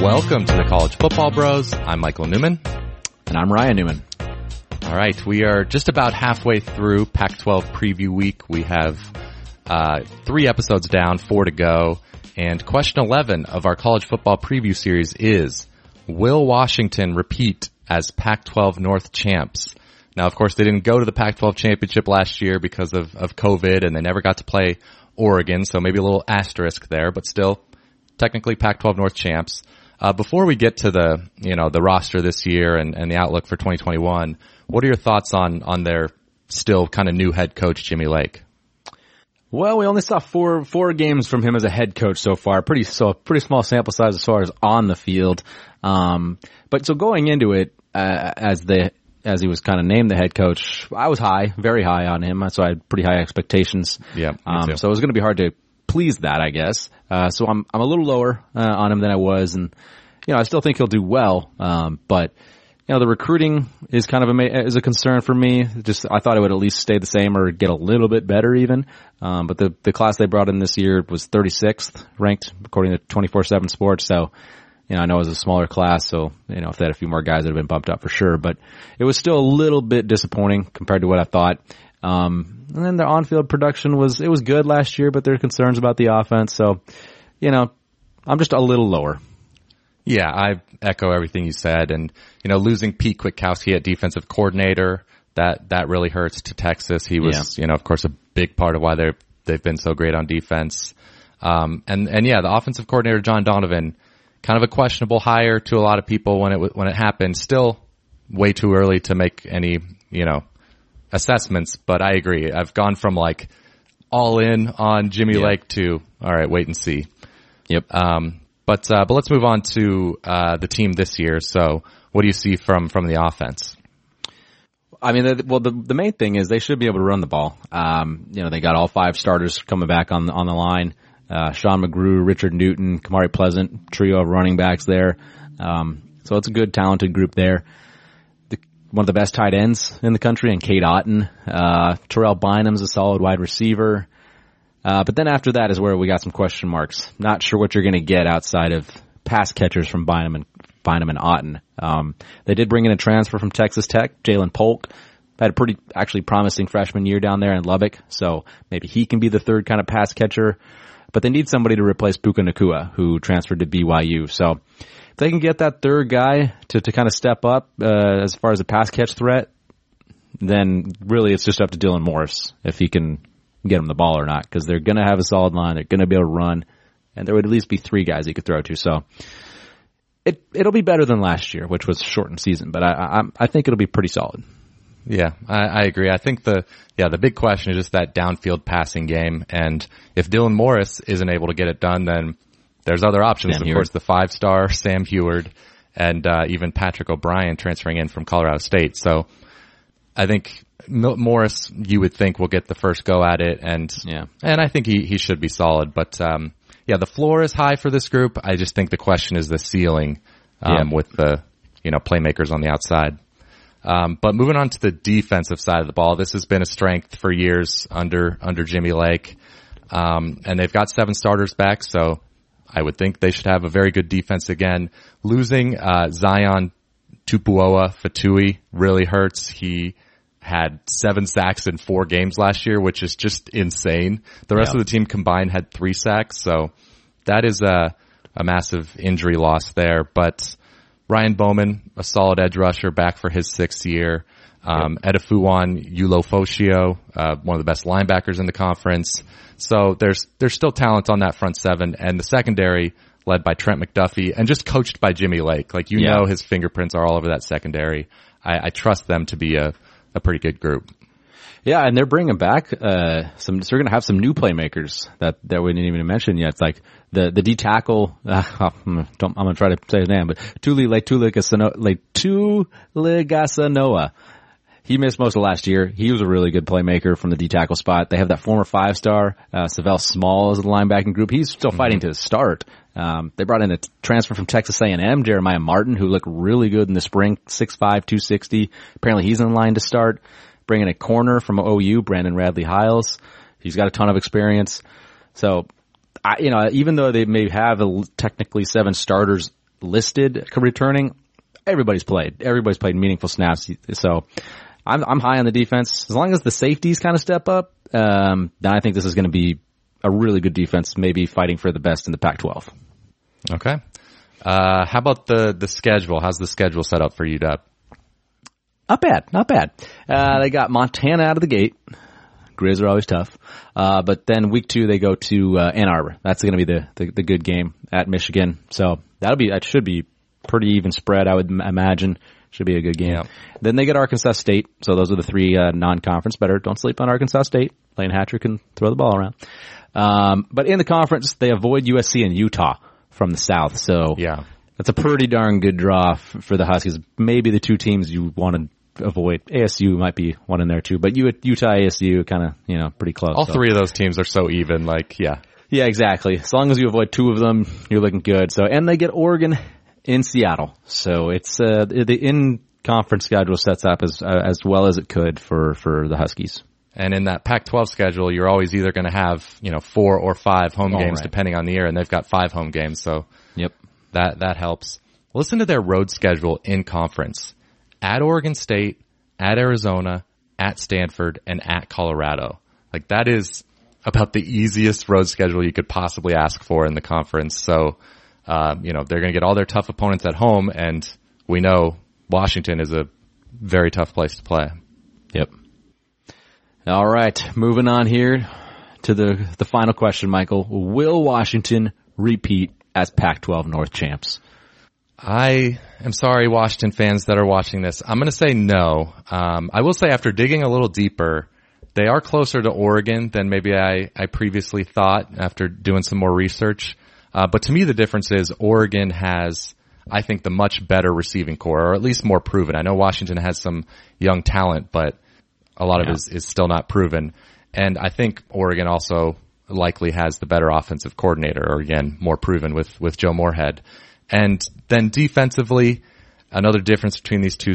Welcome to the College Football Bros. I'm Michael Newman. And I'm Ryan Newman. All right, we are just about halfway through Pac-12 preview week. We have uh, three episodes down, four to go. And question 11 of our college football preview series is, will Washington repeat as Pac-12 North champs? Now, of course, they didn't go to the Pac-12 championship last year because of, of COVID and they never got to play Oregon. So maybe a little asterisk there, but still technically Pac-12 North champs. Uh, before we get to the, you know, the roster this year and, and the outlook for 2021, what are your thoughts on, on their still kind of new head coach, Jimmy Lake? Well, we only saw four four games from him as a head coach so far. Pretty so pretty small sample size as far as on the field. Um, but so going into it uh, as the as he was kind of named the head coach, I was high, very high on him. So I had pretty high expectations. Yeah. Um, so it was going to be hard to please that, I guess. Uh, so I'm I'm a little lower uh, on him than I was, and you know I still think he'll do well. Um, but you know, the recruiting is kind of a, is a concern for me. Just, I thought it would at least stay the same or get a little bit better even. Um, but the, the class they brought in this year was 36th ranked according to 24-7 sports. So, you know, I know it was a smaller class. So, you know, if they had a few more guys, it would have been bumped up for sure, but it was still a little bit disappointing compared to what I thought. Um, and then their on-field production was, it was good last year, but there are concerns about the offense. So, you know, I'm just a little lower. Yeah, I echo everything you said. And, you know, losing Pete Kwiatkowski at defensive coordinator, that, that really hurts to Texas. He was, yeah. you know, of course, a big part of why they're, they've been so great on defense. Um, and, and yeah, the offensive coordinator, John Donovan, kind of a questionable hire to a lot of people when it, when it happened. Still way too early to make any, you know, assessments, but I agree. I've gone from like all in on Jimmy yeah. Lake to, all right, wait and see. Yep. Um, but uh, but let's move on to uh, the team this year. So, what do you see from from the offense? I mean, well, the the main thing is they should be able to run the ball. Um, you know, they got all five starters coming back on on the line. Uh, Sean McGrew, Richard Newton, Kamari Pleasant, trio of running backs there. Um, so it's a good, talented group there. One of the best tight ends in the country, and Cade Otton. Uh, Terrell Bynum's a solid wide receiver. Uh, but then after that is where we got some question marks. Not sure what you're going to get outside of pass catchers from Bynum and Bynum and Otton. Um, they did bring in a transfer from Texas Tech, Ja'Lynn Polk. Had a pretty actually promising freshman year down there in Lubbock, so maybe he can be the third kind of pass catcher. But they need somebody to replace Puka Nacua, who transferred to BYU. So if they can get that third guy to, to kind of step up uh, as far as a pass catch threat, then really it's just up to Dylan Morris if he can get him the ball or not because they're going to have a solid line. They're going to be able to run, and there would at least be three guys he could throw to. So it it'll be better than last year, which was shortened season. But I I, I think it'll be pretty solid. Yeah, I, I agree. I think the yeah the big question is just that downfield passing game, and if Dylan Morris isn't able to get it done, then there's other options. Sam of Huard. course, the five star Sam Huard and uh, even Patrick O'Brien transferring in from Colorado State. So I think Morris, you would think will get the first go at it, and yeah, and I think he he should be solid. But um, yeah, the floor is high for this group. I just think the question is the ceiling um, yeah. with the you know playmakers on the outside. Um, but moving on to the defensive side of the ball, this has been a strength for years under under Jimmy Lake, um, and they've got seven starters back, so I would think they should have a very good defense again. Losing uh, Zion Tupuola Fetui really hurts. He had seven sacks in four games last year, which is just insane. The rest yeah. of the team combined had three sacks, so that is a, a massive injury loss there. But Ryan Bowman, a solid edge rusher, back for his sixth year. Um, yep. Ulofoshio, uh, one of the best linebackers in the conference. So there's there's still talent on that front seven, and the secondary led by Trent McDuffie and just coached by Jimmy Lake. Like you yeah. know, his fingerprints are all over that secondary. I, I trust them to be a a pretty good group. Yeah, and they're bringing back uh, some. So we're going to have some new playmakers that that we didn't even mention yet. It's like the the D tackle. Uh, I'm going to try to say his name, but Tuli Tuligasanoa. He missed most of last year. He was a really good playmaker from the D tackle spot. They have that former five star uh, Savell Small as the linebacking group. He's still fighting mm-hmm. to start. Um, they brought in a transfer from Texas A&M, Jeremiah Martin, who looked really good in the spring, 6'5", 260. Apparently he's in line to start. Bringing a corner from OU, Brendan Radley Hiles. He's got a ton of experience. So, I, you know, even though they may have a, technically seven starters listed returning, everybody's played. Everybody's played meaningful snaps. So I'm, I'm high on the defense. As long as the safeties kind of step up, um, then I think this is going to be a really good defense, maybe fighting for the best in the Pac-12. Okay. Uh, how about the, the schedule? How's the schedule set up for UW? Not bad, not bad. Uh, they got Montana out of the gate. Grizz are always tough. Uh, but then week two they go to uh, Ann Arbor. That's going to be the, the, the good game at Michigan. So that'll be that should be pretty even spread. I would imagine should be a good game. Then they get Arkansas State. So those are the three uh, non-conference. Better don't sleep on Arkansas State. Layne Hatcher can throw the ball around. Um, but in the conference they avoid USC and Utah from the South. So yeah, that's a pretty darn good draw f- for the Huskies. Maybe the two teams you want to avoid. ASU might be one in there too, but you at Utah, ASU, kind of you know pretty close. All so. three of those teams are so even. Like yeah, yeah, exactly. As long as you avoid two of them, you're looking good. So and they get Oregon in Seattle, so it's uh, the in conference schedule sets up as uh, as well as it could for for the Huskies. And in that Pac-12 schedule, you're always either going to have, you know, four or five home All games right. depending on the year, and they've got five home games, so Yep. that that helps. Listen to their road schedule in conference: at Oregon State, at Arizona, at Stanford, and at Colorado. Like that is about the easiest road schedule you could possibly ask for in the conference. So, uh, you know, they're going to get all their tough opponents at home, and we know Washington is a very tough place to play. Yep. All right, moving on here to the the final question, Michael. Will Washington repeat as Pac-12 North champs? I am sorry, Washington fans that are watching this. I'm going to say no. Um, I will say after digging a little deeper, they are closer to Oregon than maybe I, I previously thought after doing some more research. Uh, but to me, the difference is Oregon has, I think, the much better receiving corps, or at least more proven. I know Washington has some young talent, but a lot Yeah. of it is, is still not proven. And I think Oregon also likely has the better offensive coordinator, or again, more proven with, with Joe Moorhead. And then defensively, another difference between these two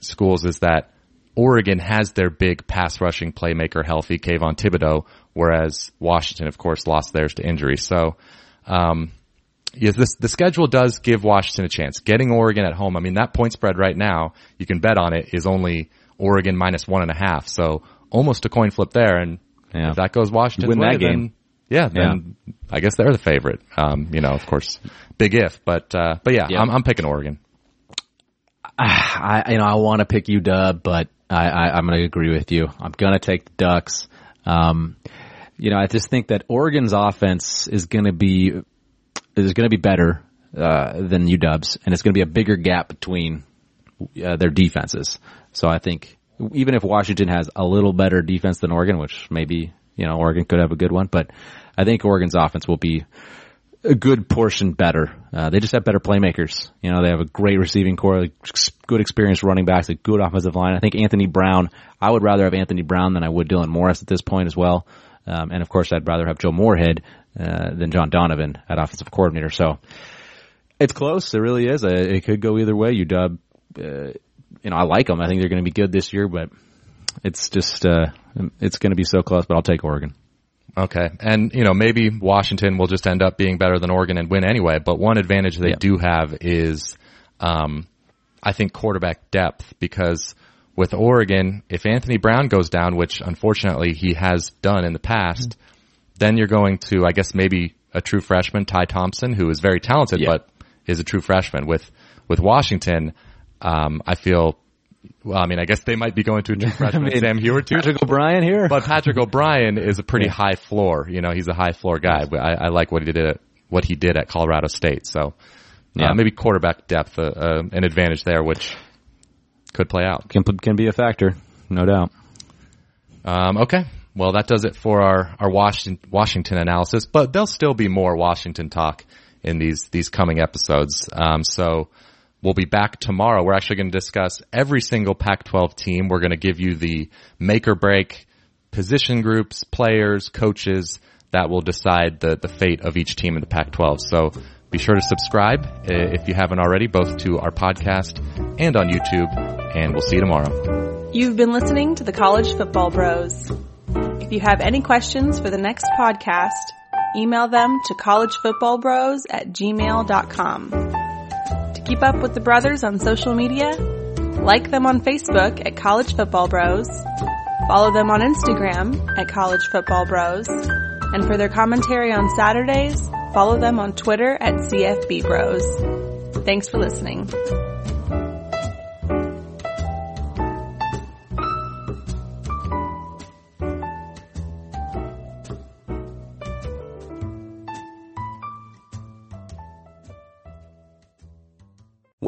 schools is that Oregon has their big pass rushing playmaker healthy, Kayvon Thibodeaux, whereas Washington, of course, lost theirs to injury. So, um, yes, this, the schedule does give Washington a chance. Getting Oregon at home, I mean, that point spread right now, you can bet on it, is only Oregon minus one and a half. So almost a coin flip there. And Yeah. if that goes Washington's Win that way, then- game. Yeah, then I guess they're the favorite. Um, you know, of course, big if, but, uh, but yeah, Yeah. I'm, I'm picking Oregon. I, you know, I want to pick UW, but I, I, I'm going to agree with you. I'm going to take the Ducks. Um, you know, I just think that Oregon's offense is going to be is going to be better uh, than UW's, and it's going to be a bigger gap between uh, their defenses. So I think even if Washington has a little better defense than Oregon, which maybe you know Oregon could have a good one, but I think Oregon's offense will be a good portion better. Uh, they just have better playmakers. You know, they have a great receiving corps, good experienced running backs, a good offensive line. I think Anthony Brown, I would rather have Anthony Brown than I would Dylan Morris at this point as well. Um, and of course, I'd rather have Joe Moorhead uh, than John Donovan at offensive coordinator. So it's close. It really is. Uh, it could go either way. You dub, uh, you know, I like them. I think they're going to be good this year, but it's just uh, it's going to be so close. But I'll take Oregon. Okay. And, you know, maybe Washington will just end up being better than Oregon and win anyway. But one advantage they Yeah. do have is, um, I think quarterback depth because with Oregon, if Anthony Brown goes down, which unfortunately he has done in the past, then you're going to, I guess, maybe a true freshman, Ty Thompson, who is very talented, Yeah. but is a true freshman. With, with Washington, um, I feel, well, I mean, I guess they might be going to a true freshman, mean, Sam Huard too. Patrick O'Brien here. But Patrick O'Brien is a pretty high floor. You know, he's a high floor guy. But I, I like what he did at what he did at Colorado State. So Yeah. uh, maybe quarterback depth, uh, uh, an advantage there, which could play out. can can be a factor, no doubt. Um, okay. Well, that does it for our, our Washington, Washington analysis, but there'll still be more Washington talk in these, these coming episodes. Um, so we'll be back tomorrow. We're actually going to discuss every single Pac-12 team. We're going to give you the make or break position groups, players, coaches that will decide the, the fate of each team in the Pac-12. So be sure to subscribe uh, if you haven't already, both to our podcast and on YouTube, and we'll see you tomorrow. You've been listening to the College Football Bros. If you have any questions for the next podcast, email them to collegefootballbros at gmail.com. Keep up with the brothers on social media. Like them on Facebook at College Football Bros. Follow them on Instagram at College Football Bros. And for their commentary on Saturdays, follow them on Twitter at CFB Bros. Thanks for listening.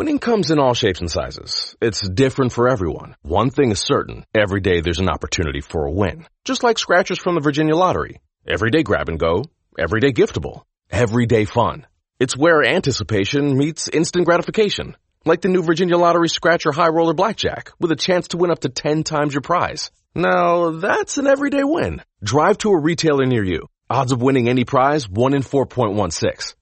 Winning comes in all shapes and sizes. It's different for everyone. One thing is certain. Every day there's an opportunity for a win. Just like scratchers from the Virginia Lottery. Everyday grab and go. Everyday giftable. Everyday fun. It's where anticipation meets instant gratification. Like the new Virginia Lottery Scratcher High Roller Blackjack with a chance to win up to 10 times your prize. Now, that's an everyday win. Drive to a retailer near you. Odds of winning any prize, 1 in 4.16.